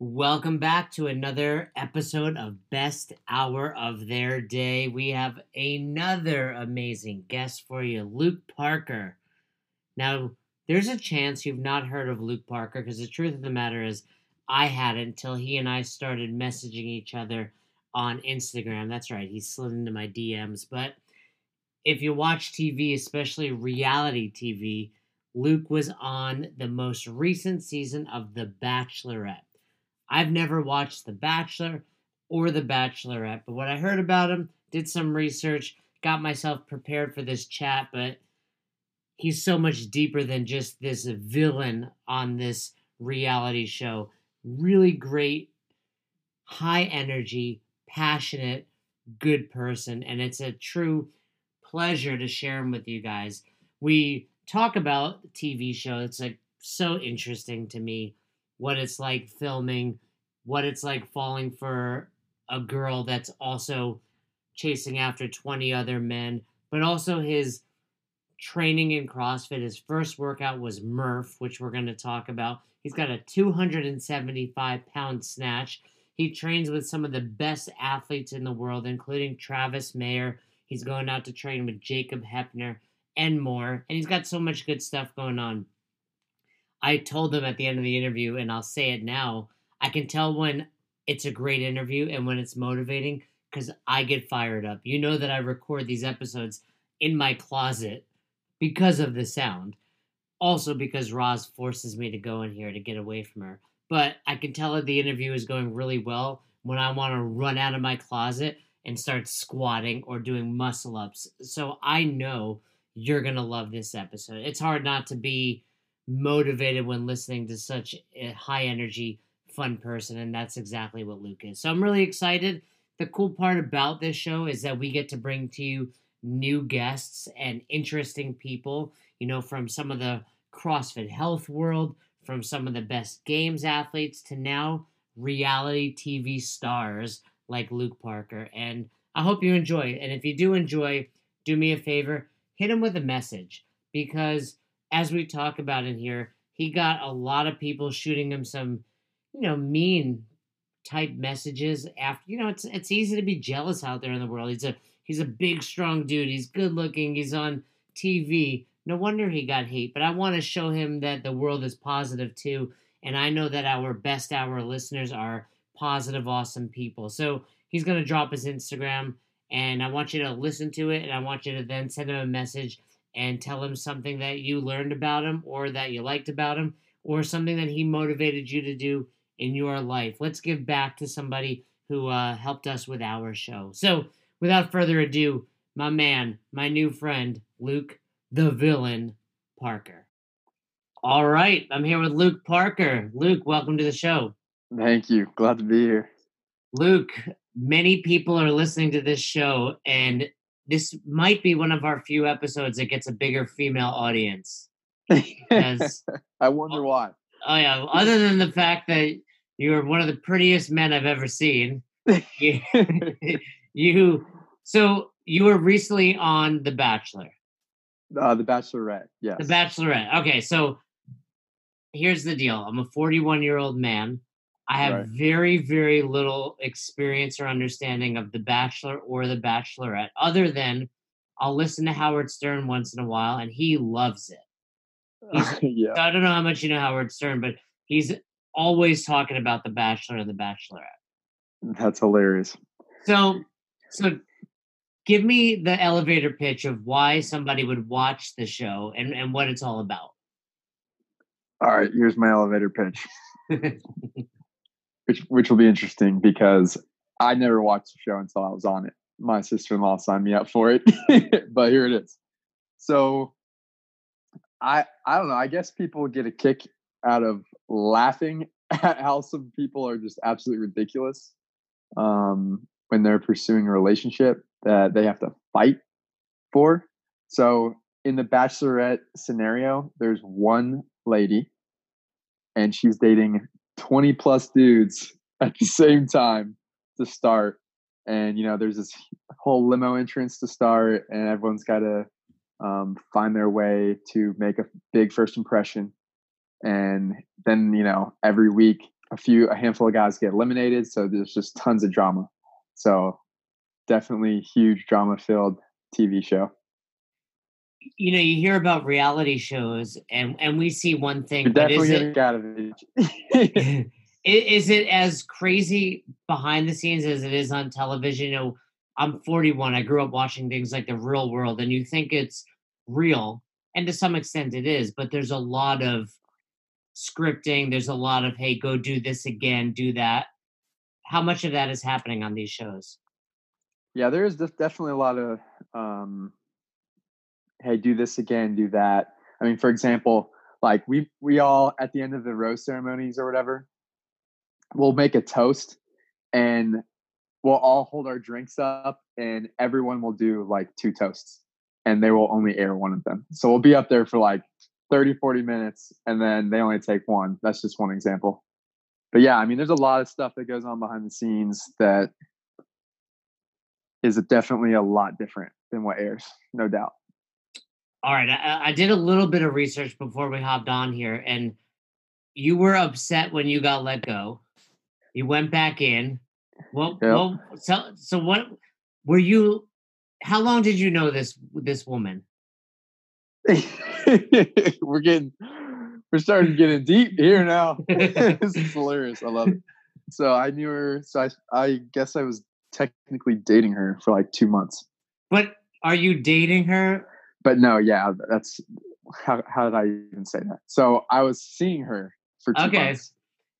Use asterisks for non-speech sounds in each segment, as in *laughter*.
Welcome back to another episode of Best Hour of Their Day. We have another amazing guest for you, Luke Parker. Now, there's a chance you've not heard of Luke Parker because the truth of the matter is, I hadn't until he and I started messaging each other on Instagram. That's right, he slid into my DMs. But if you watch TV, especially reality TV, Luke was on the most recent season of The Bachelorette. I've never watched The Bachelor or The Bachelorette, but what I heard about him, did some research, got myself prepared for this chat, but he's so much deeper than just this villain on this reality show. Really great, high energy, passionate, good person, and it's a true pleasure to share him with you guys. We talk about TV show. It's like so interesting to me what it's like filming, what it's like falling for a girl that's also chasing after 20 other men, but also his training in CrossFit. His first workout was Murph, which we're going to talk about. He's got a 275 pound snatch. He trains with some of the best athletes in the world, including Travis Mayer. He's going out to train with Jacob Heppner and more. And he's got so much good stuff going on. I told him at the end of the interview, and I'll say it now I can tell when it's a great interview and when it's motivating because I get fired up. You know that I record these episodes in my closet because of the sound. Also, because Roz forces me to go in here to get away from her. But I can tell that the interview is going really well when I want to run out of my closet and start squatting or doing muscle ups. So I know you're going to love this episode. It's hard not to be motivated when listening to such a high energy, fun person, and that's exactly what Luke is. So I'm really excited. The cool part about this show is that we get to bring to you new guests and interesting people, you know, from some of the CrossFit health world, from some of the best games athletes to now reality TV stars like Luke Parker. And I hope you enjoy. And if you do enjoy, do me a favor, hit him with a message because as we talk about in here, he got a lot of people shooting him some, you know, mean type messages after you know it's it's easy to be jealous out there in the world. He's a he's a big strong dude. He's good looking. He's on TV. No wonder he got hate. But I want to show him that the world is positive too. And I know that our best hour listeners are positive, awesome people. So he's going to drop his Instagram, and I want you to listen to it, and I want you to then send him a message and tell him something that you learned about him or that you liked about him or something that he motivated you to do in your life. Let's give back to somebody who uh, helped us with our show. So, without further ado, my man, my new friend, Luke the Villain Parker. All right, I'm here with Luke Parker. Luke, welcome to the show. Thank you. Glad to be here. Luke, many people are listening to this show, and this might be one of our few episodes that gets a bigger female audience. *laughs* I wonder why. Oh yeah, other than the fact that you're one of the prettiest men I've ever seen. *laughs* you, *laughs* you so you were recently on The Bachelor. Uh, the Bachelorette, yes. The Bachelorette. Okay, so here's the deal. I'm a 41 year old man. I have right. very, very little experience or understanding of The Bachelor or The Bachelorette, other than I'll listen to Howard Stern once in a while, and he loves it. *laughs* yeah. So I don't know how much you know Howard Stern, but he's always talking about The Bachelor and The Bachelorette. That's hilarious. So, so give me the elevator pitch of why somebody would watch the show and, and what it's all about. All right, here's my elevator pitch. which which will be interesting because I never watched the show until I was on it. My sister in law signed me up for it, *laughs* but here it is. So I I don't know. I guess people get a kick out of laughing *laughs* at how some people are just absolutely ridiculous um, when they're pursuing a relationship that they have to fight for. So in the bachelorette scenario, there's one lady and she's dating 20 plus dudes *laughs* at the same time to start. And, you know, there's this whole limo entrance to start, and everyone's got to um, find their way to make a big first impression. And then, you know, every week a few a handful of guys get eliminated, so there's just tons of drama. So definitely huge drama filled TV show. You know, you hear about reality shows, and and we see one thing. You're definitely is getting out of it. *laughs* *laughs* it is it as crazy behind the scenes as it is on television? You know, I'm 41. I grew up watching things like the real world, and you think it's real, and to some extent it is, but there's a lot of scripting. There's a lot of hey, go do this again, do that. How much of that is happening on these shows? yeah, there is definitely a lot of um, hey, do this again, do that. I mean, for example, like we we all at the end of the rose ceremonies or whatever, we'll make a toast and we'll all hold our drinks up and everyone will do like two toasts and they will only air one of them. So we'll be up there for like 30, 40 minutes and then they only take one. That's just one example. But yeah, I mean, there's a lot of stuff that goes on behind the scenes that is definitely a lot different than what airs, no doubt. All right, I, I did a little bit of research before we hopped on here, and you were upset when you got let go. You went back in. Well, Yep. well, so so what were you? How long did you know this this woman? *laughs* we're getting, we're starting to get in deep here now. *laughs* *laughs* this is hilarious. I love it. So I knew her. So I, I guess I was technically dating her for like two months. But are you dating her? But no, yeah, that's how. How did I even say that? So I was seeing her for two Okay. months,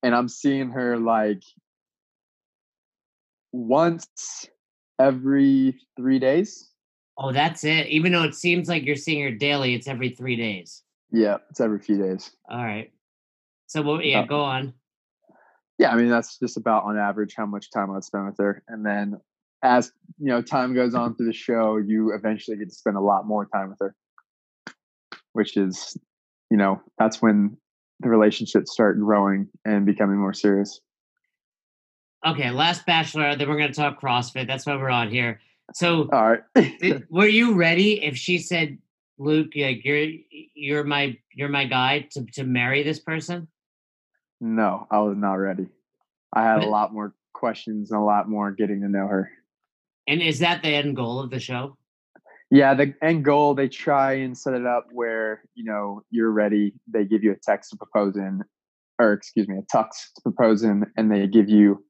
and I'm seeing her like once every three days. Oh, that's it. Even though it seems like you're seeing her daily, it's every three days. Yeah, it's every few days. All right. So well, yeah, Yeah. go on. yeah, I mean that's just about on average how much time I'd spend with her. And then as you know, time goes on through the show, you eventually get to spend a lot more time with her. Which is, you know, that's when the relationships start growing and becoming more serious. Okay, last bachelor. Then we're gonna talk CrossFit. That's why we're on here. So, All right. did, *laughs* were you ready if she said, "Luke, like you're you're my you're my guy to to marry this person"? no, I was not ready. I had a lot more questions and a lot more getting to know her. And is that the end goal of the show? Yeah, the end goal, they try and set it up where, you know, you're ready. They give you a text to propose in, or excuse me, a tux to propose in, and they give you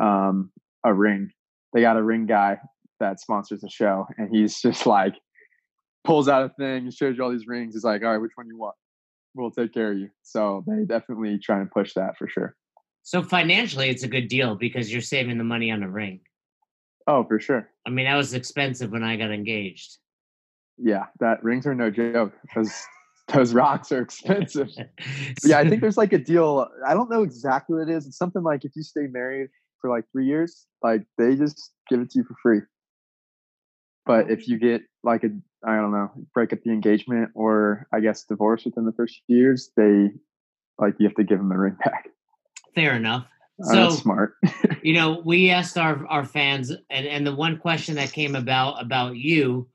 um, a ring. They got a ring guy that sponsors the show, and he's just like, pulls out a thing, he shows you all these rings. He's like, all right, which one you want? We'll take care of you. So they definitely try and push that for sure. So financially, it's a good deal because you're saving the money on a ring. Oh, for sure. I mean, that was expensive when I got engaged. Yeah, that rings are no joke. because *laughs* those rocks are expensive. *laughs* Yeah, I think there's like a deal. I don't know exactly what it is. It's something like if you stay married for like three years, like they just give it to you for free. But mm-hmm. if you get like a, I don't know, break up the engagement or I guess divorce within the first few years, they like you have to give them the ring back. fair enough. Oh, that's So- smart. *laughs* you know we asked our our fans and and the one question that came about about you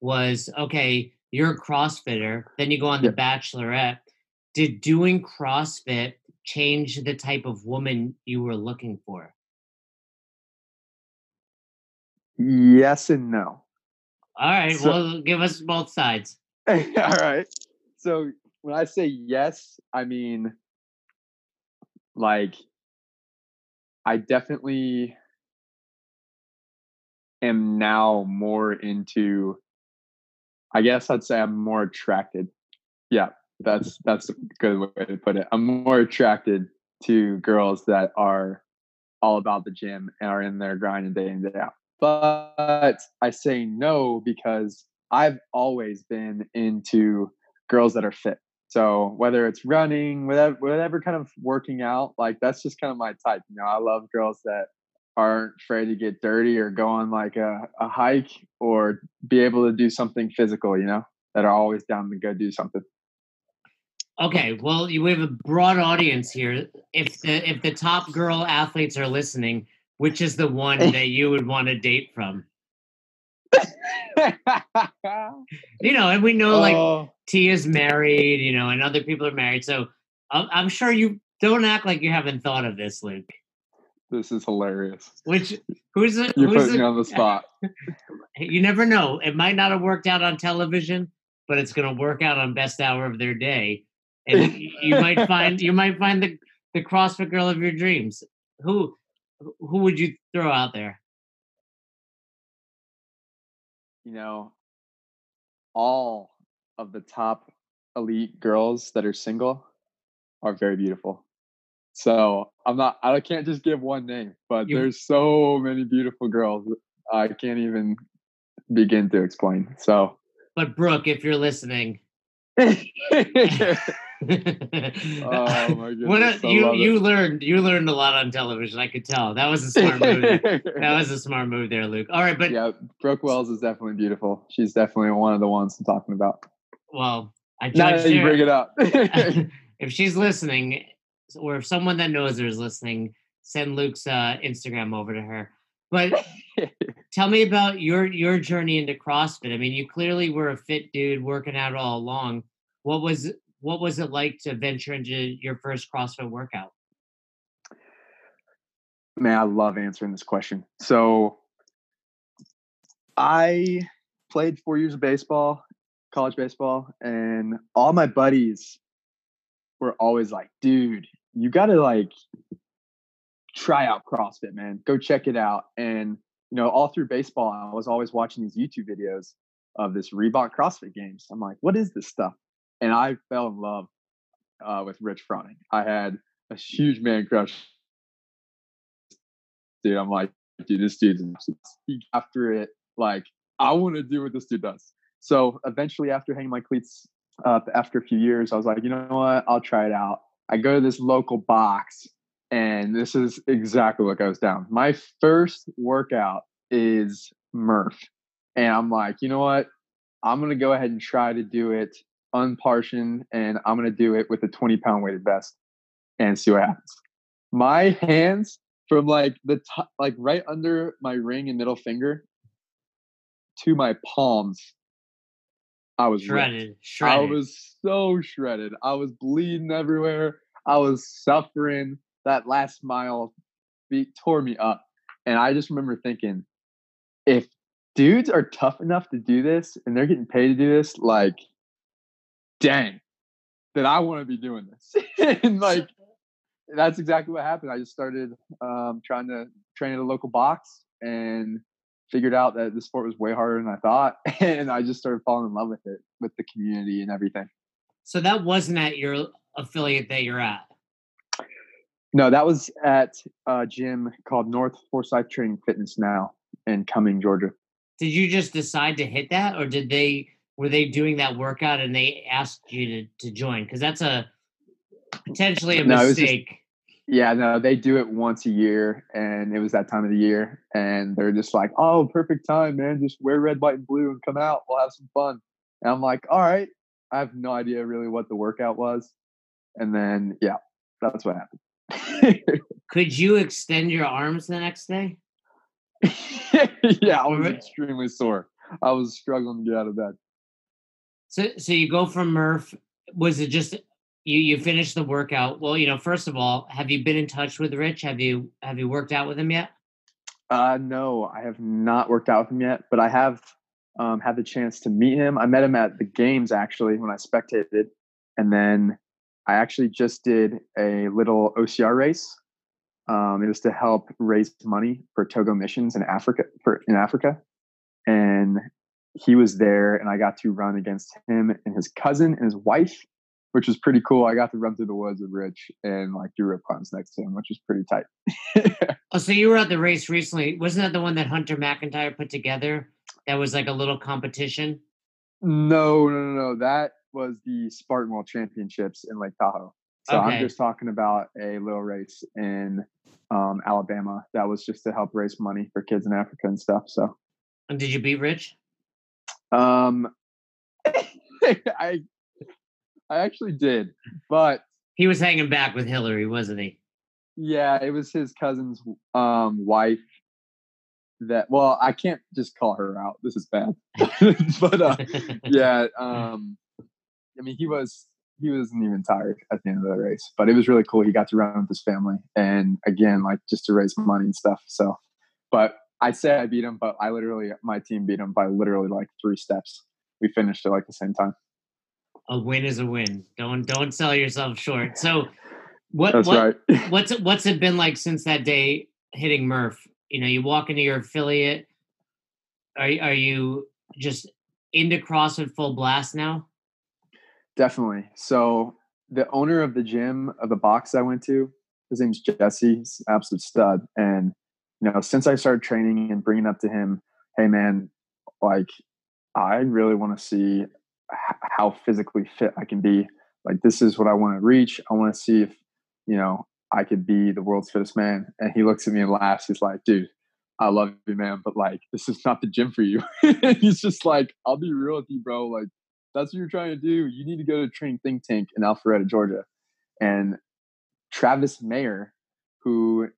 was okay you're a crossfitter then you go on the bachelorette did doing crossfit change the type of woman you were looking for yes and no. All right So- well give us both sides *laughs* All right. So when I say yes, I mean like I definitely am now more into I guess I'd say I'm more attracted. Yeah, that's that's a good way to put it. I'm more attracted to girls that are all about the gym and are in there grinding day in day out. But I say no because I've always been into girls that are fit. So whether it's running, whatever, whatever kind of working out, like that's just kind of my type. You know, I love girls that aren't afraid to get dirty or go on like a, a hike or be able to do something physical. You know, that are always down to go do something. okay well you we have a broad audience here if the if the top girl athletes are listening which is the one *laughs* that you would want to date from *laughs* you know and we know like Oh, Tia's married, you know, and other people are married. So I'm, I'm sure you don't act like you haven't thought of this, Luke. This is hilarious. Which who's it? You're who's putting it- me on the spot. *laughs* You never know. It might not have worked out on television, but it's going to work out on best hour of their day, and you might find you might find the the CrossFit girl of your dreams. Who who would you throw out there? you know, all of the top elite girls that are single are very beautiful. So I'm not, I can't just give one name, but You- there's so many beautiful girls. I can't even begin to explain. So, But Brooke, if you're listening, *laughs* *laughs* oh my *laughs* what a, goodness, you it. you learned you learned a lot on television. I could tell that was a smart move. that was a smart move there, Luke. All right, but yeah, Brooke Wells is definitely beautiful. She's definitely one of the ones I'm talking about. well, I Now that you her. bring it up. *laughs* if she's listening, or if someone that knows her is listening, send Luke's uh, Instagram over to her. But *laughs* tell me about your your journey into CrossFit. I mean, you clearly were a fit dude working out all along. What was what was it like to venture into your first CrossFit workout? Man, I love answering this question. So, I played four years of baseball, college baseball, and all my buddies were always like, dude, you got to like try out CrossFit, man. Go check it out. And, you know, all through baseball, I was always watching these YouTube videos of this Reebok CrossFit games. I'm like, what is this stuff? And I fell in love uh, with Rich Froning. I had a huge man crush dude. I'm like, dude, this dude's after it. Like, I want to do what this dude does. So eventually, after hanging my cleats up, after a few years, I was like, you know what? I'll try it out. I go to this local box, and this is exactly what goes down. My first workout is Murph, and I'm like, you know what? I'm gonna go ahead and try to do it unpartioned, and I'm gonna do it with a 20 pound weighted vest, and see what happens. My hands from like the top, like right under my ring and middle finger to my palms. I was ripped. Shredded, I was so shredded. I was bleeding everywhere. I was suffering. That last mile beat tore me up. And I just remember thinking, if dudes are tough enough to do this and they're getting paid to do this, like, dang, then I want to be doing this. *laughs* and like, that's exactly what happened. I just started um, trying to train at a local box and figured out that the sport was way harder than I thought. *laughs* And I just started falling in love with it, with the community and everything. so that wasn't at your affiliate that you're at. No, that was at a gym called North Forsyth Training Fitness now in Cumming, Georgia. Did you just decide to hit that, or did they were they doing that workout and they asked you to to join? Because that's a potentially a No, was just- mistake. Yeah, no, they do it once a year, and it was that time of the year, and they're just like, "Oh, perfect time, man! Just wear red, white, and blue and come out. We'll have some fun." And I'm like, "All right." I have no idea really what the workout was, and then yeah, that's what happened. *laughs* Could you extend your arms the next day? *laughs* yeah, I was extremely sore. I was struggling to get out of bed. So so you go from Murph. Was it just you you finished the workout? Well, you know, first of all, have you been in touch with Rich? Have you have you worked out with him yet? Uh, no, I have not worked out with him yet, but I have um, had the chance to meet him. I met him at the games actually when I spectated, and then I actually just did a little OCR race. Um, it was to help raise money for Togo missions in Africa. For in Africa, and he was there, and I got to run against him and his cousin and his wife, which was pretty cool. I got to run through the woods with Rich and like do rip climbs next to him, which was pretty tight. *laughs* Oh, so you were at the race recently. Wasn't that the one that Hunter McIntyre put together? That was like a little competition. No, no, no, no. That was the Spartan World Championships in Lake Tahoe. So Okay. I'm just talking about a little race in um, Alabama that was just to help raise money for kids in Africa and stuff. So And did you beat Rich? Um, *laughs* I I actually did, but He was hanging back with Hillary, wasn't he? yeah, it was his cousin's um, wife. That well, I can't just call her out. This is bad, *laughs* but uh, *laughs* yeah um i mean he was he wasn't even tired at the end of the race. But it was really cool. He got to run with his family, and again, like just to raise money and stuff. So, but I'd say I beat him, but I literally my team beat him by literally like three steps. We finished at like the same time. A win is a win. Don't don't sell yourself short. So, what That's what, right. *laughs* what's it, what's it been like since that day hitting Murph? You know, you walk into your affiliate. Are are you just into CrossFit full blast now? Definitely. So the owner of the gym of the box I went to, his name's Jesse. He's an absolute stud. And you know, since I started training and bringing up to him, hey man, like I really want to see h- how physically fit I can be. Like this is what I want to reach. I want to see if you know I could be the world's fittest man. And he looks at me and laughs. He's like, dude. I love you, man, but like, this is not the gym for you. *laughs* He's just like, I'll be real with you, bro. Like, that's what you're trying to do. You need to go to Training Think Tank in Alpharetta, Georgia. And Travis Mayer, who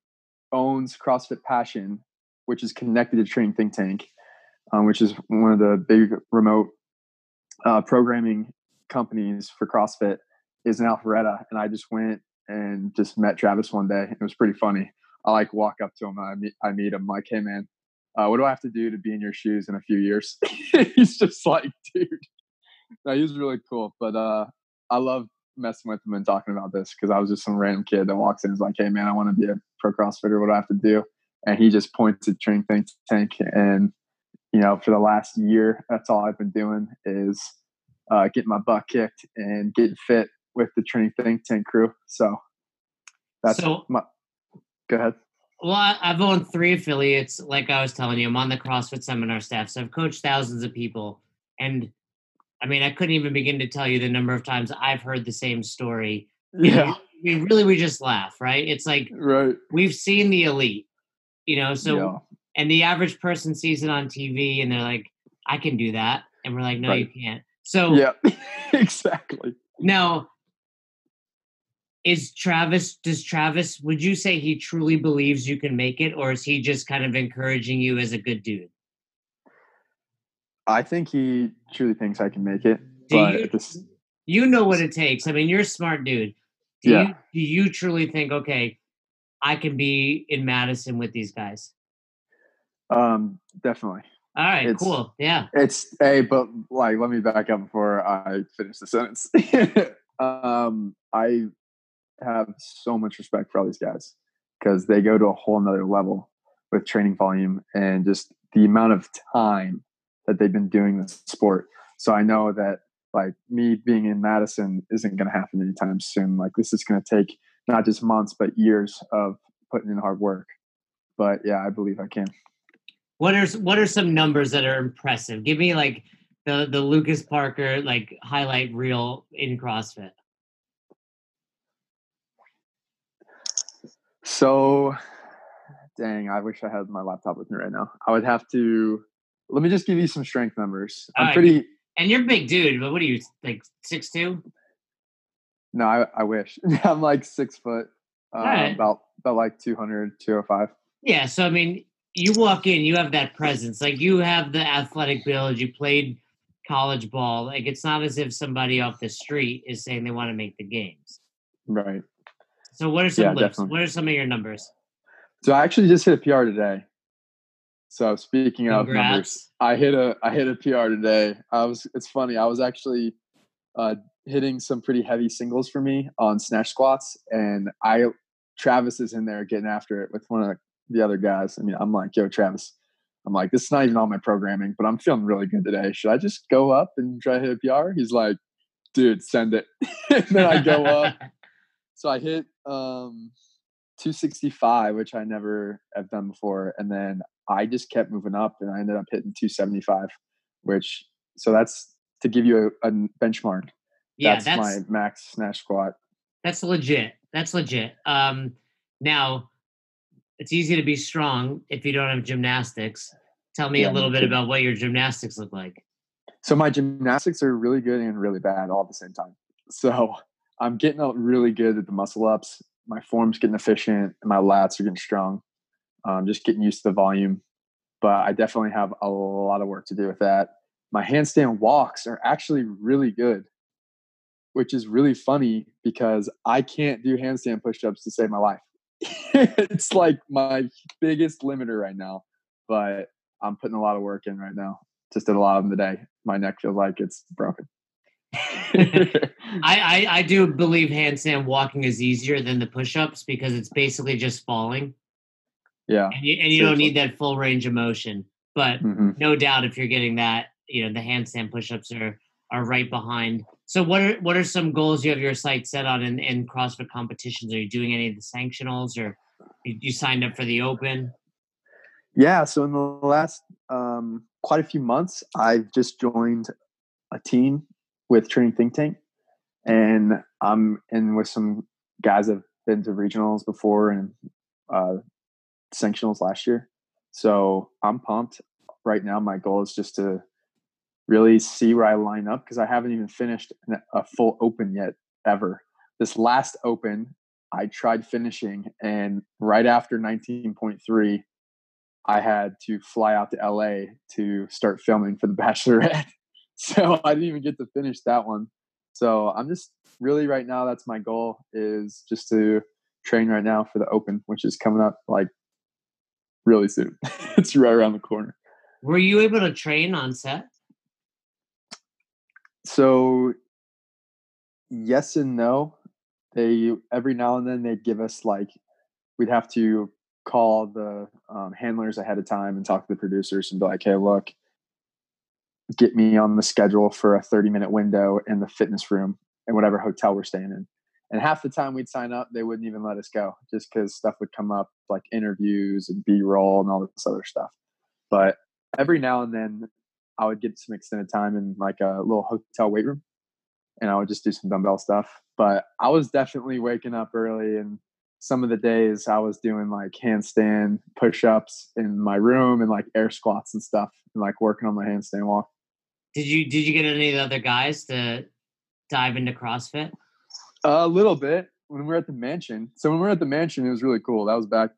owns CrossFit Passion, which is connected to Training Think Tank, um, which is one of the big remote uh, programming companies for CrossFit, is in Alpharetta. And I just went and just met Travis one day. It was pretty funny. I like walk up to him I meet, I meet him like, hey man, uh, what do I have to do to be in your shoes in a few years? *laughs* He's just like, dude. No, he was really cool. But uh, I love messing with him and talking about this because I was just some random kid that walks in and is like, hey man, I want to be a pro CrossFitter. What do I have to do? And he just points at Training Think Tank. And, you know, for the last year, that's all I've been doing is uh, getting my butt kicked and getting fit with the Training Think Tank crew. So that's So- my. Go ahead. Well, I've owned three affiliates. Like I was telling you, I'm on the CrossFit seminar staff, so I've coached thousands of people. And I mean, I couldn't even begin to tell you the number of times I've heard the same story. Yeah. I mean, really, we just laugh, right? It's like Right. we've seen the elite, you know. So, yeah. and the average person sees it on TV, and they're like, "I can do that," and we're like, "No, Right. you can't." So Yeah. *laughs* exactly. now, is Travis? Does Travis? Would you say he truly believes you can make it, or is he just kind of encouraging you as a good dude? I think he truly thinks I can make it. Do but you- this, You know what it takes. I mean, you're a smart dude. Do Yeah. you do you truly think, okay, I can be in Madison with these guys? um, definitely. All right, It's- cool. Yeah. It's a, but like, let me back up before I finish the sentence. *laughs* um, I have so much respect for all these guys because they go to a whole nother level with training volume and just the amount of time that they've been doing this sport. So I know that like me being in Madison isn't going to happen anytime soon. Like this is going to take not just months, but years of putting in hard work. But yeah, I believe I can. What are what are some numbers that are impressive? Give me like the the Lucas Parker like highlight reel in CrossFit. So, dang, I wish I had my laptop with me right now. I would have to. Let me just give you some strength numbers. I'm Alright. pretty. And you're a big dude, but what are you like six two? No, I, I wish. *laughs* I'm like six foot, uh, Alright. about about like 200, 205. Yeah, so I mean, you walk in, you have that presence. Like you have the athletic build. You played college ball. Like it's not as if somebody off the street is saying they want to make the games. Right. So what are some Yeah. What are some of your numbers? So I actually just hit a PR today. So speaking of numbers, I hit a I hit a PR today. I was it's funny. I was actually uh, hitting some pretty heavy singles for me on snatch squats, and I Travis is in there getting after it with one of the other guys. I mean, I'm like, yo, Travis. I'm like, this is not even on my programming, but I'm feeling really good today. Should I just go up and try to hit a PR? He's like, dude, send it. *laughs* and then I go up. *laughs* So I hit um 265, which I never have done before, and then I just kept moving up, and I ended up hitting 275, which so that's to give you a, a benchmark. yeah, that's, that's my max snatch squat. that's legit. That's legit. Um, now it's easy to be strong if you don't have gymnastics. Tell me Yeah, a little bit about what your gymnastics look like. So my gymnastics are really good and really bad all at the same time. So I'm getting really good at the muscle ups. My form's getting efficient, and my lats are getting strong. Um, just getting used to the volume, but I definitely have a lot of work to do with that. My handstand walks are actually really good, which is really funny because I can't do handstand push-ups to save my life. *laughs* it's like my biggest limiter right now, but I'm putting a lot of work in right now. Just did a lot of them today. My neck feels like it's broken. *laughs* I, I, I do believe handstand walking is easier than the push-ups because it's basically just falling. Yeah, and you, and you don't need that full range of motion. But mm-hmm. no doubt, if you're getting that, you know, the handstand push-ups are are right behind. So, what are what are some goals you have your sight set on in, in CrossFit competitions? Are you doing any of the sanctionals, or you, you signed up for the Open? Yeah, so in the last um, quite a few months, I've just joined a team with Training Think Tank, and I'm in with some guys that've been to regionals before and uh, sanctionals last year. So I'm pumped. Right now, my goal is just to really see where I line up because I haven't even finished a full open yet ever. This last open, I tried finishing, and right after 19.3, I had to fly out to LA to start filming for The *laughs* Bachelorette. so I didn't even get to finish that one. So I'm just really right now that's my goal is just to train right now for the open, which is coming up like really soon. *laughs* it's right around the corner. Were you able to train on set? So yes and no. They every now and then they'd give us like we'd have to call the um, handlers ahead of time and talk to the producers and be like, "Hey, look, get me on the schedule for a 30 minute window in the fitness room in whatever hotel we're staying in. And half the time we'd sign up, they wouldn't even let us go just because stuff would come up like interviews and B roll and all this other stuff. But every now and then I would get some extended time in like a little hotel weight room and I would just do some dumbbell stuff. But I was definitely waking up early and some of the days I was doing like handstand push ups in my room and like air squats and stuff and like working on my handstand walk. Did you did you get any of the other guys to dive into CrossFit? A little bit when we were at the mansion. So when we were at the mansion, it was really cool. That was back.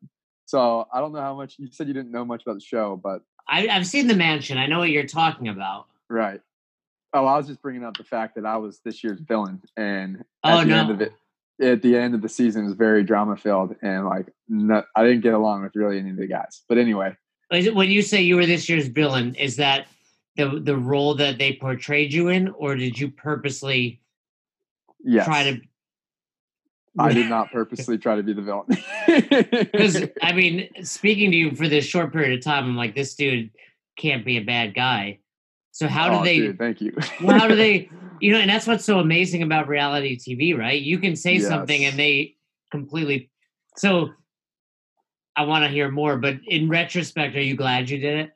So I don't know how much you said you didn't know much about the show, but I, I've seen the mansion. I know what you're talking about. Right. Oh, I was just bringing up the fact that I was this year's villain, and at oh, the no. end of it, at the end of the season, was very drama filled, and like I didn't get along with really any of the guys. But anyway, when you say you were this year's villain, is that the the role that they portrayed you in, or did you purposely yes. try to? I did *laughs* not purposely try to be the villain. *laughs* Because I mean, speaking to you for this short period of time, I'm like, this dude can't be a bad guy. So how do oh, they? Dude, thank you. *laughs* well, how do they? You know, and that's what's so amazing about reality TV, right? You can say yes. something and they completely. So, I want to hear more, but in retrospect, are you glad you did it?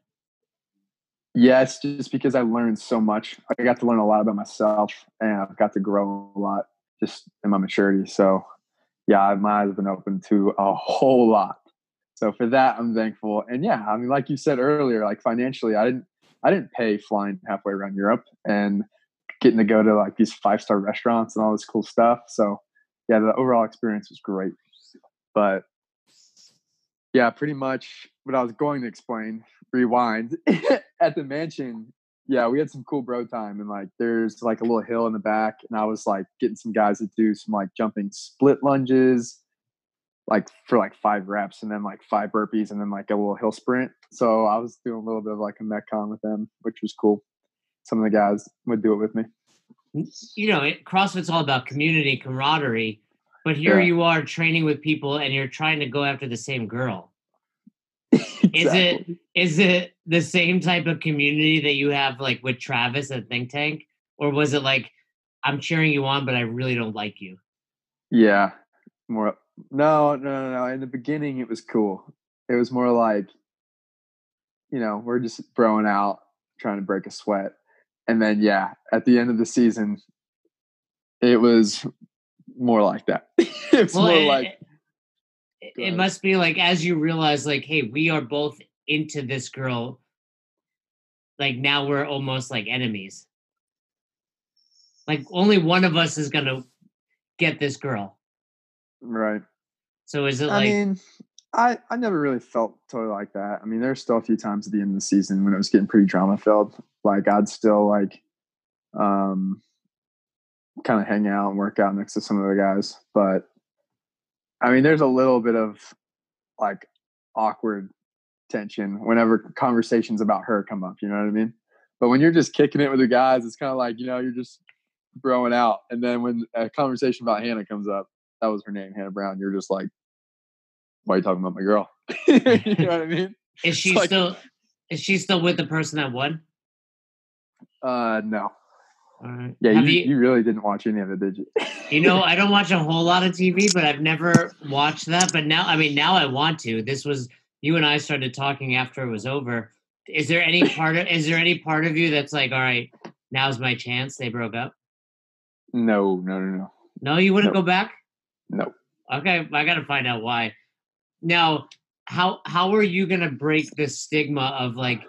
Yes, just because I learned so much. I got to learn a lot about myself and I've got to grow a lot just in my maturity. So, yeah, my eyes have been open to a whole lot. So for that, I'm thankful. And yeah, I mean, like you said earlier, like financially, I didn't, I didn't pay flying halfway around Europe and getting to go to like these five star restaurants and all this cool stuff. So yeah, the overall experience was great. But yeah, pretty much what I was going to explain, rewind *laughs* at the mansion. Yeah, we had some cool bro time, and like there's like a little hill in the back, and I was like getting some guys to do some like jumping split lunges, like for like five reps, and then like five burpees, and then like a little hill sprint. So I was doing a little bit of like a metcon with them, which was cool. Some of the guys would do it with me. You know, it, CrossFit's all about community camaraderie but here yeah. you are training with people and you're trying to go after the same girl. Exactly. *laughs* Is it is it the same type of community that you have like with Travis at Think Tank? Or was it like I'm cheering you on, but I really don't like you? Yeah. More no, no, no, no. In the beginning it was cool. It was more like, you know, we're just throwing out, trying to break a sweat. And then yeah, at the end of the season, it was more like that. *laughs* it's well, more it, like it, it must be like as you realize, like, hey, we are both into this girl. Like now we're almost like enemies. Like only one of us is gonna get this girl. Right. So is it like? I mean, I I never really felt totally like that. I mean, there's still a few times at the end of the season when it was getting pretty drama filled. Like I'd still like, um, kind of hang out and work out next to some of the guys. But I mean, there's a little bit of like awkward tension whenever conversations about her come up. You know what I mean? But when you're just kicking it with the guys, it's kind of like you know you're just throwing out. And then when a conversation about Hannah comes up, that was her name, Hannah Brown. You're just like, why are you talking about my girl? *laughs* you know what I mean? *laughs* Is she like, still is she still with the person that won? Uh, no. Yeah, you, you, you, really didn't watch any of it, did you? *laughs* you know, I don't watch a whole lot of TV, but I've never watched that. But now, I mean, now I want to. This was you and I started talking after it was over. Is there any *laughs* part of is there any part of you that's like, all right, now's my chance? They broke up. No, no, no, no. No, you wouldn't no. go back. No. Okay, I got to find out why. Now, how how are you gonna break the stigma of like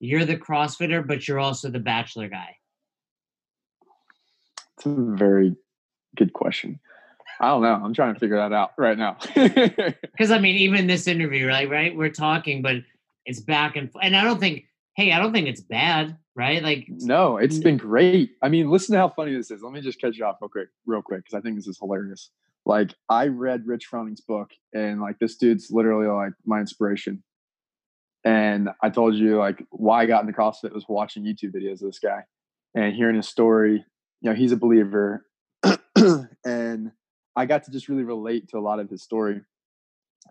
you're the CrossFitter, but you're also the Bachelor guy? It's a very good question. I don't know. I'm trying to figure that out right now. *laughs* Because I mean, even this interview, right? Right, we're talking, but it's back and and I don't think. Hey, I don't think it's bad, right? Like, no, it's been great. I mean, listen to how funny this is. Let me just catch you off real quick, real quick, because I think this is hilarious. Like, I read Rich Fronings's book, and like this dude's literally like my inspiration. And I told you like why I got into CrossFit was watching YouTube videos of this guy and hearing his story you know he's a believer. *clears throat* And i got to just really relate to a lot of his story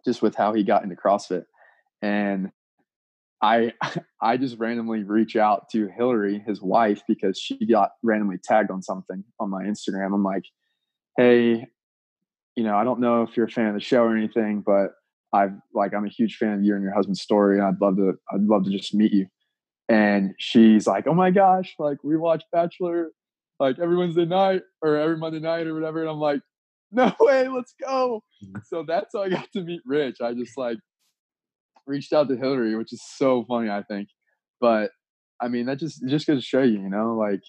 just with how he got into crossfit. And i *laughs* i just randomly reach out to hillary his wife because she got randomly tagged on something on my instagram. I'm like hey you know i don't know if you're a fan of the show or anything but i've like i'm a huge fan of you and your husband's story and i'd love to i'd love to just meet you. And she's like oh my gosh like we watched bachelor like every Wednesday night or every Monday night or whatever. And I'm like, no *laughs* way, let's go. Mm. So that's how I got to meet Rich. I just like reached out to Hillary, which is so funny, I think. But I mean, that just just goes to show you, you know, like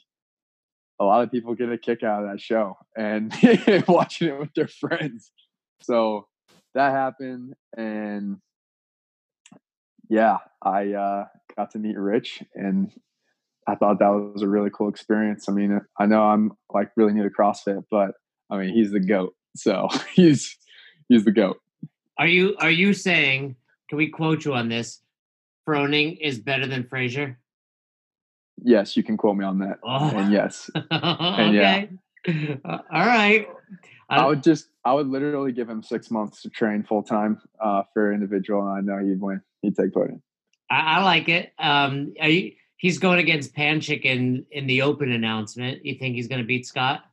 a lot of people get a kick out of that show *laughs* and watching it with their friends. So that happened, and yeah, I uh, got to meet Rich, and I thought that was a really cool experience. I mean, I know I'm like really new to CrossFit, but I mean, he's the goat. So *laughs* he's he's the goat. Are you are you saying? Can we quote you on this? Froning is better than Fraser. Yes, you can quote me on that. Oh. And yes, *laughs* and yeah. Uh, all right. I, would just, I would literally give him six months to train full time uh, for individual, and I know he'd win. He'd take podium. I, I like it. Um, are you? He's going against Panchik in in the open announcement. You think he's going to beat Scott?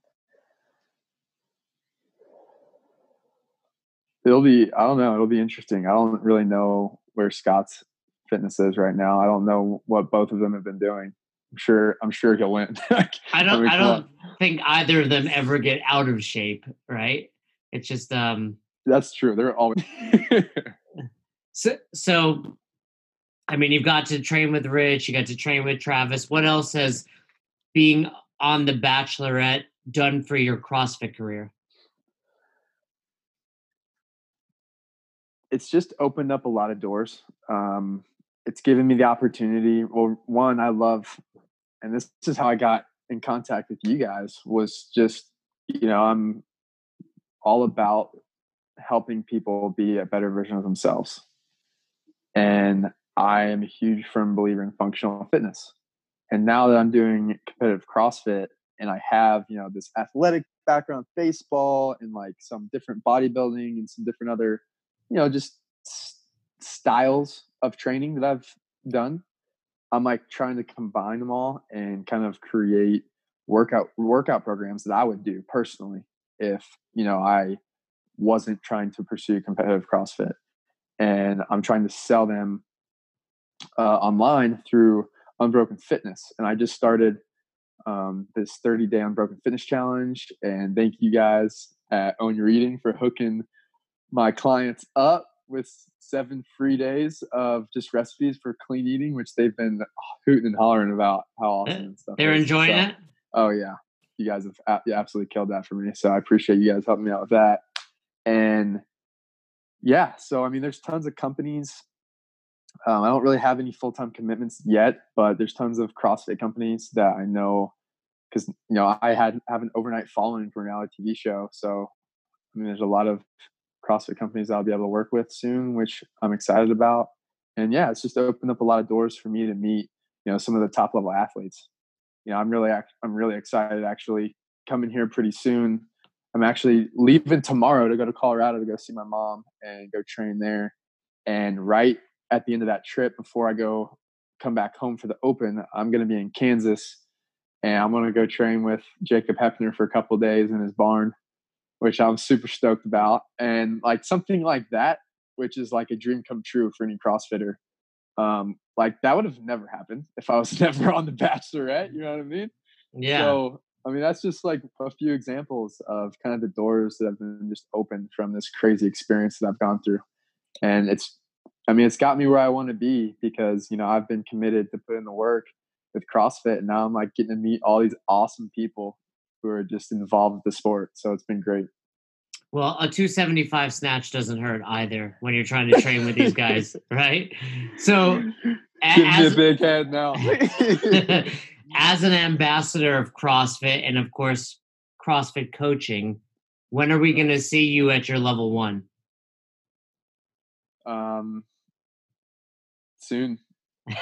It'll be. I don't know. It'll be interesting. I don't really know where Scott's fitness is right now. I don't know what both of them have been doing. I'm sure. I'm sure he'll win. *laughs* I don't. I, don't think either of them ever get out of shape. Right? It's just. um That's true. They're always. *laughs* so so I mean, you've got to train with Rich, you got to train with Travis. What else has being on The Bachelorette done for your CrossFit career? It's just opened up a lot of doors. Um, it's given me the opportunity. Well, one, I love, and this is how I got in contact with you guys, was just, you know, I'm all about helping people be a better version of themselves. And I am a huge firm believer in functional fitness. And now that I'm doing competitive CrossFit and I have, you know, this athletic background, baseball and like some different bodybuilding and some different other, you know, just s- styles of training that I've done, I'm like trying to combine them all and kind of create workout workout programs that I would do personally if, you know, I wasn't trying to pursue competitive CrossFit. And I'm trying to sell them uh, online through Unbroken Fitness, and I just started um, this 30 day Unbroken Fitness Challenge. And thank you guys at Own Your Eating for hooking my clients up with seven free days of just recipes for clean eating, which they've been hooting and hollering about how awesome and stuff. They're is. enjoying so, it. Oh yeah, you guys have you absolutely killed that for me. So I appreciate you guys helping me out with that. And yeah, so I mean, there's tons of companies um, I don't really have any full time commitments yet, but there's tons of CrossFit companies that I know because you know I had have an overnight following for an reality TV show, so I mean, there's a lot of CrossFit companies I'll be able to work with soon, which I'm excited about. And yeah, it's just opened up a lot of doors for me to meet, you know, some of the top level athletes. You know, I'm really, I'm really excited actually coming here pretty soon. I'm actually leaving tomorrow to go to Colorado to go see my mom and go train there. And right at the end of that trip, before I go come back home for the Open, I'm going to be in Kansas, and I'm going to go train with Jacob Heppner for a couple days in his barn which I'm super stoked about. And like something like that, which is like a dream come true for any CrossFitter. Um, like that would have never happened if I was *laughs* never on the Bachelorette. You know what I mean? Yeah. So I mean, that's just like a few examples of kind of the doors that have been just opened from this crazy experience that I've gone through. And it's, I mean, it's got me where I want to be because, you know, I've been committed to put in the work with CrossFit. And now I'm like getting to meet all these awesome people who are just involved with the sport. So it's been great. Well, a 275 snatch doesn't hurt either when you're trying to *laughs* train with these guys, right? So, as, a big head now. *laughs* *laughs* as an ambassador of CrossFit and, of course, CrossFit coaching, when are we going to see you at your level one? Um, soon.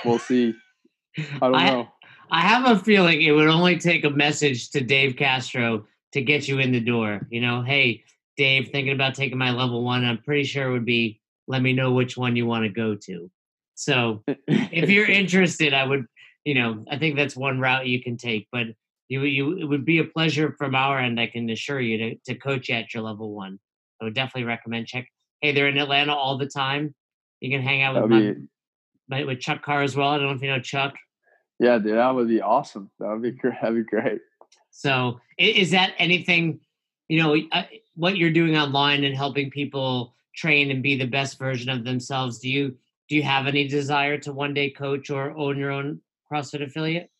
We'll see. *laughs* I don't I, know. I have a feeling it would only take a message to Dave Castro to get you in the door. You know, hey, Dave, thinking about taking my level one. I'm pretty sure it would be let me know which one you want to go to. So if you're *laughs* interested, I would, you know, I think that's one route you can take. But you, you, it would be a pleasure from our end. I can assure you to, to coach you at your level one. I would definitely recommend check. Hey, they're in Atlanta all the time. You can hang out with my, my, with Chuck Carr as well. I don't know if you know Chuck. Yeah, dude, that would be awesome. That would be great. *laughs* That'd be great. So, is that anything? You know, what you're doing online and helping people train and be the best version of themselves. Do you do you have any desire to one day coach or own your own CrossFit affiliate?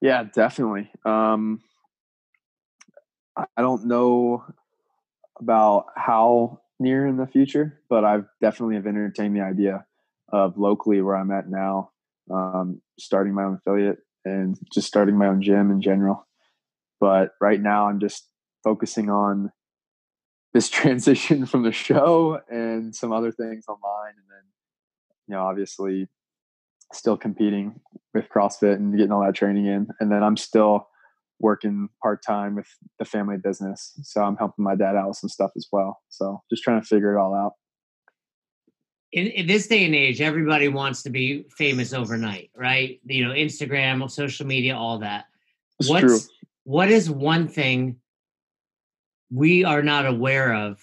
Yeah, definitely. Um, I don't know about how near in the future, but I've definitely have entertained the idea of locally where I'm at now um, starting my own affiliate and just starting my own gym in general. But right now, I'm just focusing on this *laughs* transition from the show and some other things online, and then you know, obviously, still competing with CrossFit and getting all that training in, and then I'm still working part time with the family business. So I'm helping my dad out with some stuff as well. So just trying to figure it all out in, in, this day and age, everybody wants to be famous overnight, right? You know, Instagram, social media, all that. It's What's true. what is one thing we are not aware of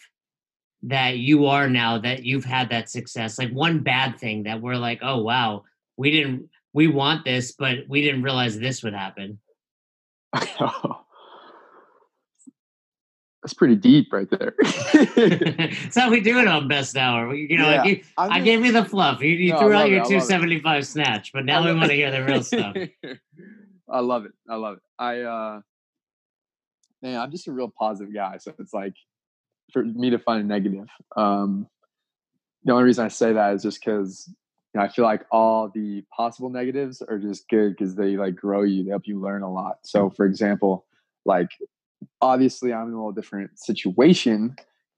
that you are now that you've had that success? Like one bad thing that we're like, oh wow, we didn't we want this, but we didn't realize this would happen. That's pretty deep right there. *laughs* That's how we do it on Best Hour. You know, yeah, like you, I, I, gave you the fluff. You, you no, threw out your 275 snatch, but now we want to hear the real stuff. *laughs* I love it. I love it. I, uh, man, I'm just a real positive guy. So it's like for me to find a negative. Um, the only reason I say that is just because know, I feel like all the possible negatives are just good because they like grow you, they help you learn a lot. So, for example, like obviously I'm in a little different situation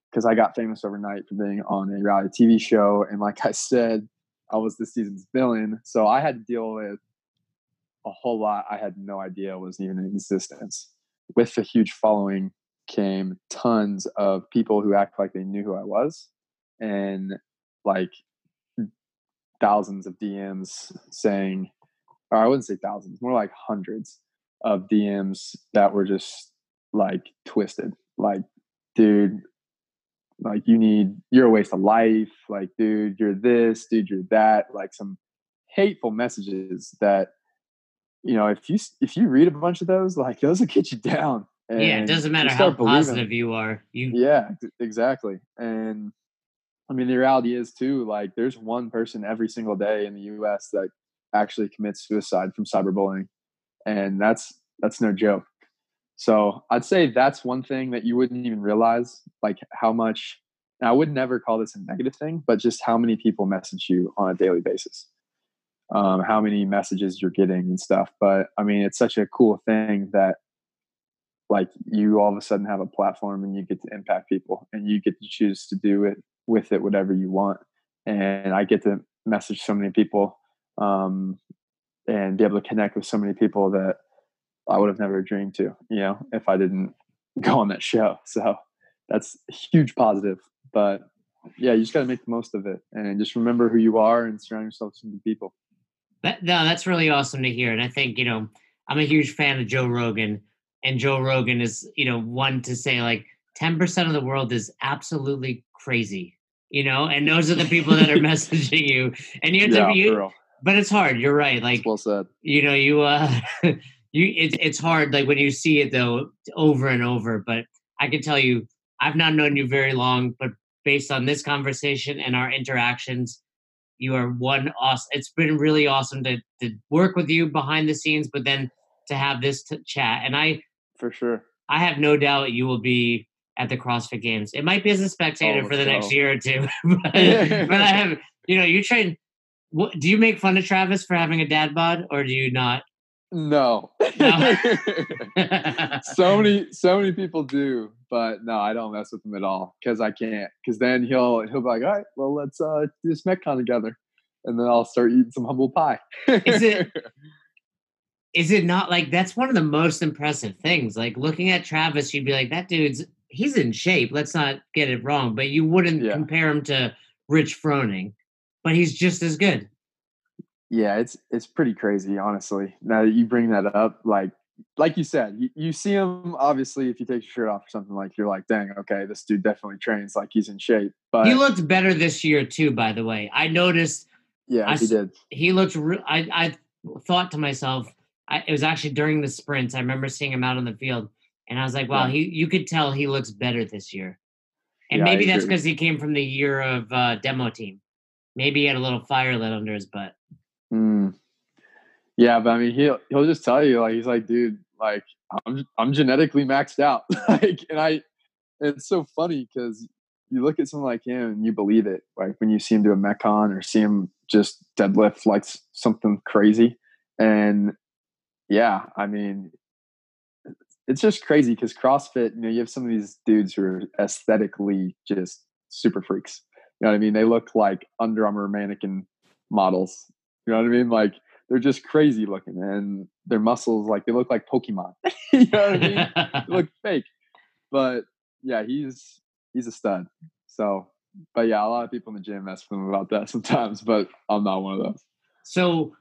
because I got famous overnight for being on a reality TV show. And like I said, I was this season's villain. So I had to deal with a whole lot I had no idea was even in existence. With the huge following came tons of people who act like they knew who I was and like thousands of DMs saying, or I wouldn't say thousands, more like hundreds of DMs that were just like twisted. Like, dude, like you need you're a waste of life. Like, dude, you're this, dude, you're that. Like some hateful messages that you know if you if you read a bunch of those, like those will get you down. yeah, it doesn't matter how positive you are. You yeah, exactly. And I mean, the reality is too. Like, there's one person every single day in the U.S. that actually commits suicide from cyberbullying, and that's that's no joke. So I'd say that's one thing that you wouldn't even realize, like how much. I would never call this a negative thing, but just how many people message you on a daily basis, um, how many messages you're getting and stuff. But I mean, it's such a cool thing that like you all of a sudden have a platform and you get to impact people and you get to choose to do it with it whatever you want and i get to message so many people um, and be able to connect with so many people that i would have never dreamed to you know if i didn't *laughs* go on that show. So that's huge positive but yeah you just got to make the most of it and just remember who you are and surround yourself with good people. That, no that's really awesome to hear and i think you know i'm a huge fan of joe rogan and Joe Rogan is, you know, one to say like 10% of the world is absolutely crazy, you know, and those are the people that are *laughs* messaging you. And you have yeah, to you, but it's hard. You're right. Like, That's well said. You know, you, uh, *laughs* you, it's, it's hard. Like when you see it though, over and over, but I can tell you, I've not known you very long, but based on this conversation and our interactions, you are one awesome. It's been really awesome to, to work with you behind the scenes, but then to have this t- chat. And I, for sure. I have no doubt you will be at the CrossFit Games. It might be as a spectator oh, for the so. next year or two, *laughs* but, *laughs* but I have, you know, you train. What, do you make fun of Travis for having a dad bod, or do you not? No. no. *laughs* so many, so many people do, but no, I don't mess with him at all because I can't. Because then he'll he'll be like, all right, well, let's uh, do this Metcon together, and then I'll start eating some humble pie. Is it? is it not like that's one of the most impressive things? Like looking at Travis, you'd be like, that dude's he's in shape. Let's not get it wrong, but you wouldn't yeah. compare him to Rich Froning, but he's just as good. Yeah, it's it's pretty crazy, honestly. Now that you bring that up, like like you said, you, you see him obviously if you take your shirt off or something like you're like, dang, okay, this dude definitely trains like he's in shape. But he looked better this year too. By the way, I noticed. Yeah, I, he did. He looked. Re- I I thought to myself, I, it was actually during the sprints. I remember seeing him out on the field, and I was like, "Wow, yeah. he you could tell he looks better this year." And yeah, maybe that's because he came from the year of uh, demo team. Maybe he had a little fire lit under his butt. Mm. Yeah, but I mean, he'll he'll just tell you like he's like, dude, like I'm I'm genetically maxed out. *laughs* like, and I, it's so funny because you look at someone like him and you believe it. Like when you see him do a metcon or see him just deadlift like something crazy, and yeah, I mean, it's just crazy because CrossFit, you know, you have some of these dudes who are aesthetically just super freaks. You know what I mean? They look like Under Armour mannequin models. You know what I mean? Like they're just crazy looking, and their muscles like they look like Pokemon. *laughs* you know what I mean? *laughs* they look fake, but yeah, he's he's a stud. So, but yeah, a lot of people in the gym mess with him about that *laughs* sometimes, but I'm not one of those. So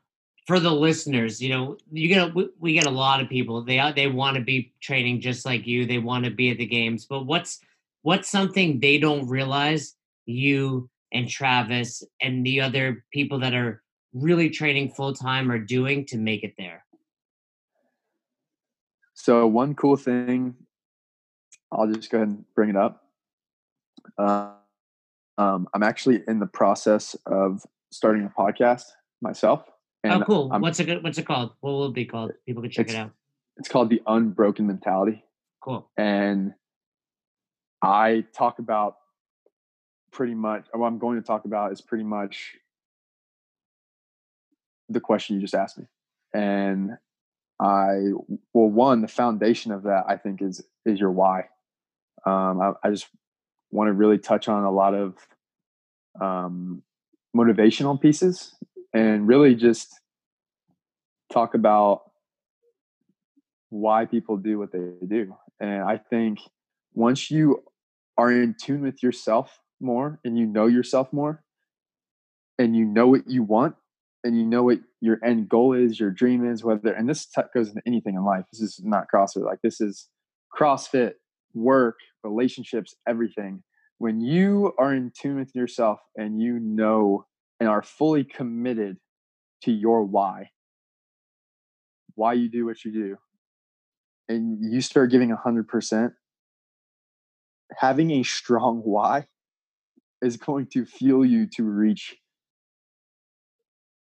for the listeners, you know, you get a, we get a lot of people. They they want to be training just like you. They want to be at the games. But what's what's something they don't realize you and Travis and the other people that are really training full time are doing to make it there? So one cool thing, I'll just go ahead and bring it up. Uh, um, I'm actually in the process of starting a podcast myself. Oh, and oh, cool. I'm, what's it? What's it called? What will it be called? People can check it out. It's called the Unbroken Mentality. Cool. And I talk about pretty much. What I'm going to talk about is pretty much the question you just asked me, and I well, one the foundation of that I think is is your why. Um, I, I just want to really touch on a lot of um, motivational pieces and really just talk about why people do what they do. And I think once you are in tune with yourself more and you know yourself more and you know what you want and you know what your end goal is, your dream is, whether, and this goes into anything in life. This is not CrossFit. Like this is CrossFit, work, relationships, everything. When you are in tune with yourself and you know and are fully committed to your why, why you do what you do, and you start giving 100%, having a strong why is going to fuel you to reach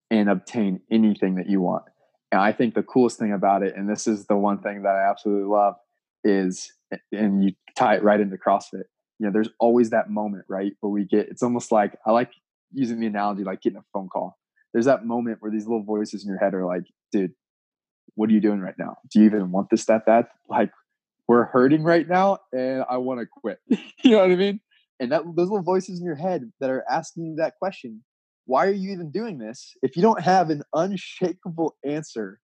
and obtain anything that you want. And I think the coolest thing about it, and this is the one thing that I absolutely love, is and you tie it right into CrossFit. You know, there's always that moment, right? Where we get it's almost like I like using the analogy like getting a phone call. There's that moment where these little voices in your head are like, dude, what are you doing right now? Do you even want this that bad? Like, we're hurting right now and I want to quit. *laughs* you know what I mean? And that those little voices in your head that are asking you that question, why are you even doing this? If you don't have an unshakable answer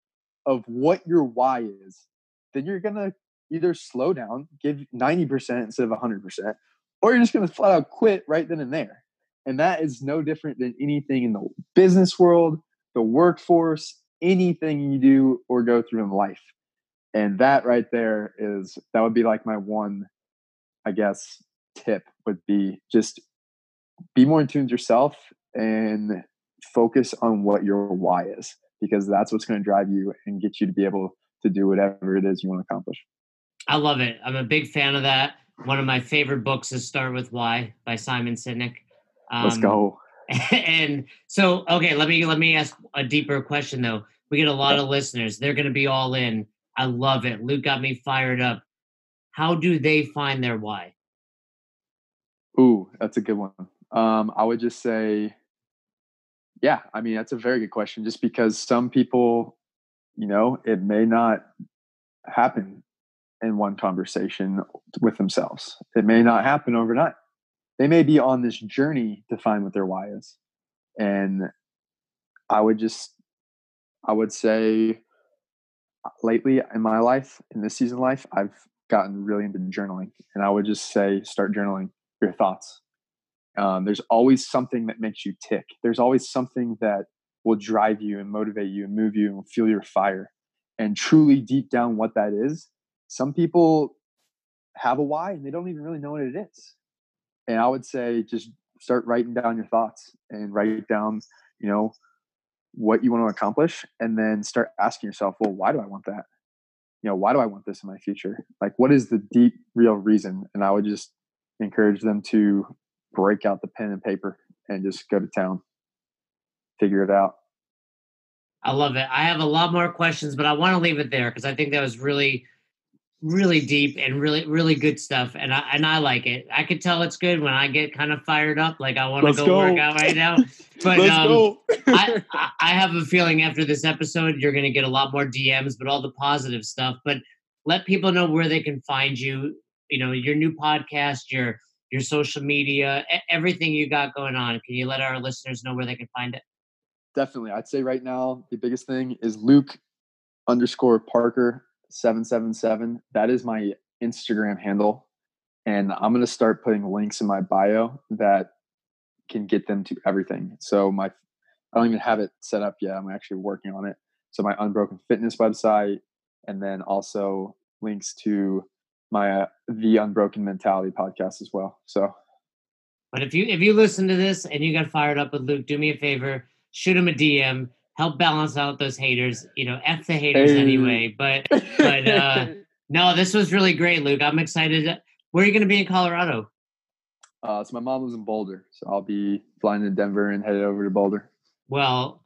of what your why is, then you're gonna either slow down, give 90% instead of 100%, or you're just gonna flat out quit right then and there. And that is no different than anything in the business world, the workforce, anything you do or go through in life. And that right there is that would be like my one, I guess, tip would be just be more in tune with yourself and focus on what your why is because that's what's going to drive you and get you to be able to do whatever it is you want to accomplish. I love it. I'm a big fan of that. One of my favorite books is Start with Why by Simon Sinek. Um, Let's go. *laughs* And so, okay, let me let me ask a deeper question though. We get a lot of listeners. They're going to be all in. I love it. Luke got me fired up. How do they find their why? Ooh, that's a good one. Um, I would just say, yeah, I mean, that's a very good question just because some people, you know, it may not happen in one conversation with themselves. It may not happen overnight. They may be on this journey to find what their why is. And I would just, I would say, lately in my life, in this season of life, I've gotten really into journaling. And I would just say, start journaling your thoughts. Um, there's always something that makes you tick. There's always something that will drive you and motivate you and move you and feel your fire. And truly deep down, what that is, some people have a why and they don't even really know what it is. And I would say just start writing down your thoughts and write down, you know, what you want to accomplish and then start asking yourself, well, why do I want that? You know, why do I want this in my future? Like, what is the deep, real reason? And I would just encourage them to break out the pen and paper and just go to town, figure it out. I love it. I have a lot more questions, but I want to leave it there because I think that was really, really deep and really, really good stuff. And I and I like it. I could tell it's good when I get kind of fired up, like I want to go, go, work out right now. *laughs* But um, *laughs* I, I have a feeling after this episode, you're going to get a lot more DMs, but all the positive stuff. But let people know where they can find you you know your new podcast, your your social media, everything you got going on. Can you let our listeners know where they can find it? Definitely, I'd say right now the biggest thing is Luke underscore Parker seven seven seven. That is my Instagram handle, and I'm gonna start putting links in my bio that can get them to everything. So my I don't even have it set up yet. I'm actually working on it. So my Unbroken Fitness website, and then also links to my uh, the Unbroken Mentality podcast as well. So, but if you if you listen to this and you got fired up with Luke, do me a favor, shoot him a DM, help balance out those haters. You know, f the haters hey. anyway. But but uh, *laughs* no, this was really great, Luke. I'm excited. Where are you going to be in Colorado? Uh, so my mom lives in Boulder, so I'll be flying to Denver and headed over to Boulder. Well,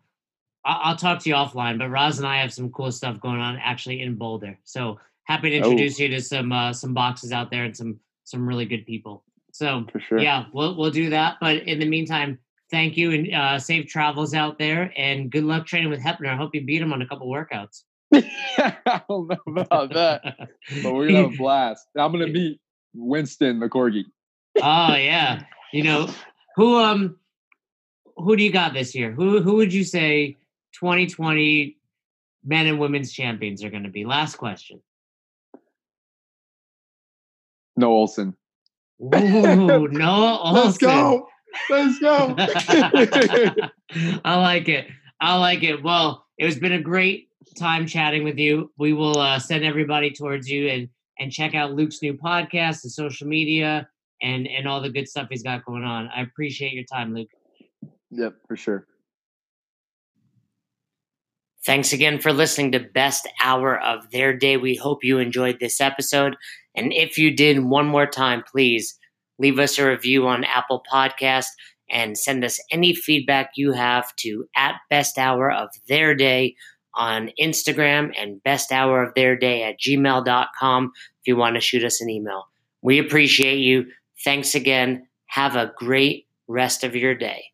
I'll talk to you offline, but Roz and I have some cool stuff going on actually in Boulder. So happy to oh. introduce oh. you to some uh, some boxes out there and some some really good people. So sure. yeah, we'll we'll do that. But in the meantime, thank you and uh, safe travels out there and good luck training with Heppner. I hope you beat him on a couple workouts. *laughs* I don't know about that, but we're gonna have a *laughs* blast. I'm gonna meet Winston McCorgy. oh yeah, you know who um who do you got this year? Who who would you say 2020 men and women's champions are going to be? Last question. Noah Ohlsen. Ooh, Noah *laughs* Ohlsen. Let's go. Let's go. *laughs* I like it. I like it. Well, it has been a great time chatting with you. We will uh, send everybody towards you and and check out Luke's new podcast and social media and and all the good stuff he's got going on. I appreciate your time, Luke. Yep, for sure. Thanks again for listening to Best Hour of Their Day. We hope you enjoyed this episode. And if you did, one more time, please leave us a review on Apple Podcast and send us any feedback you have to at Best Hour of Their Day on Instagram and Best Hour of Their Day at gmail.com if you want to shoot us an email. We appreciate you. Thanks again. Have a great rest of your day.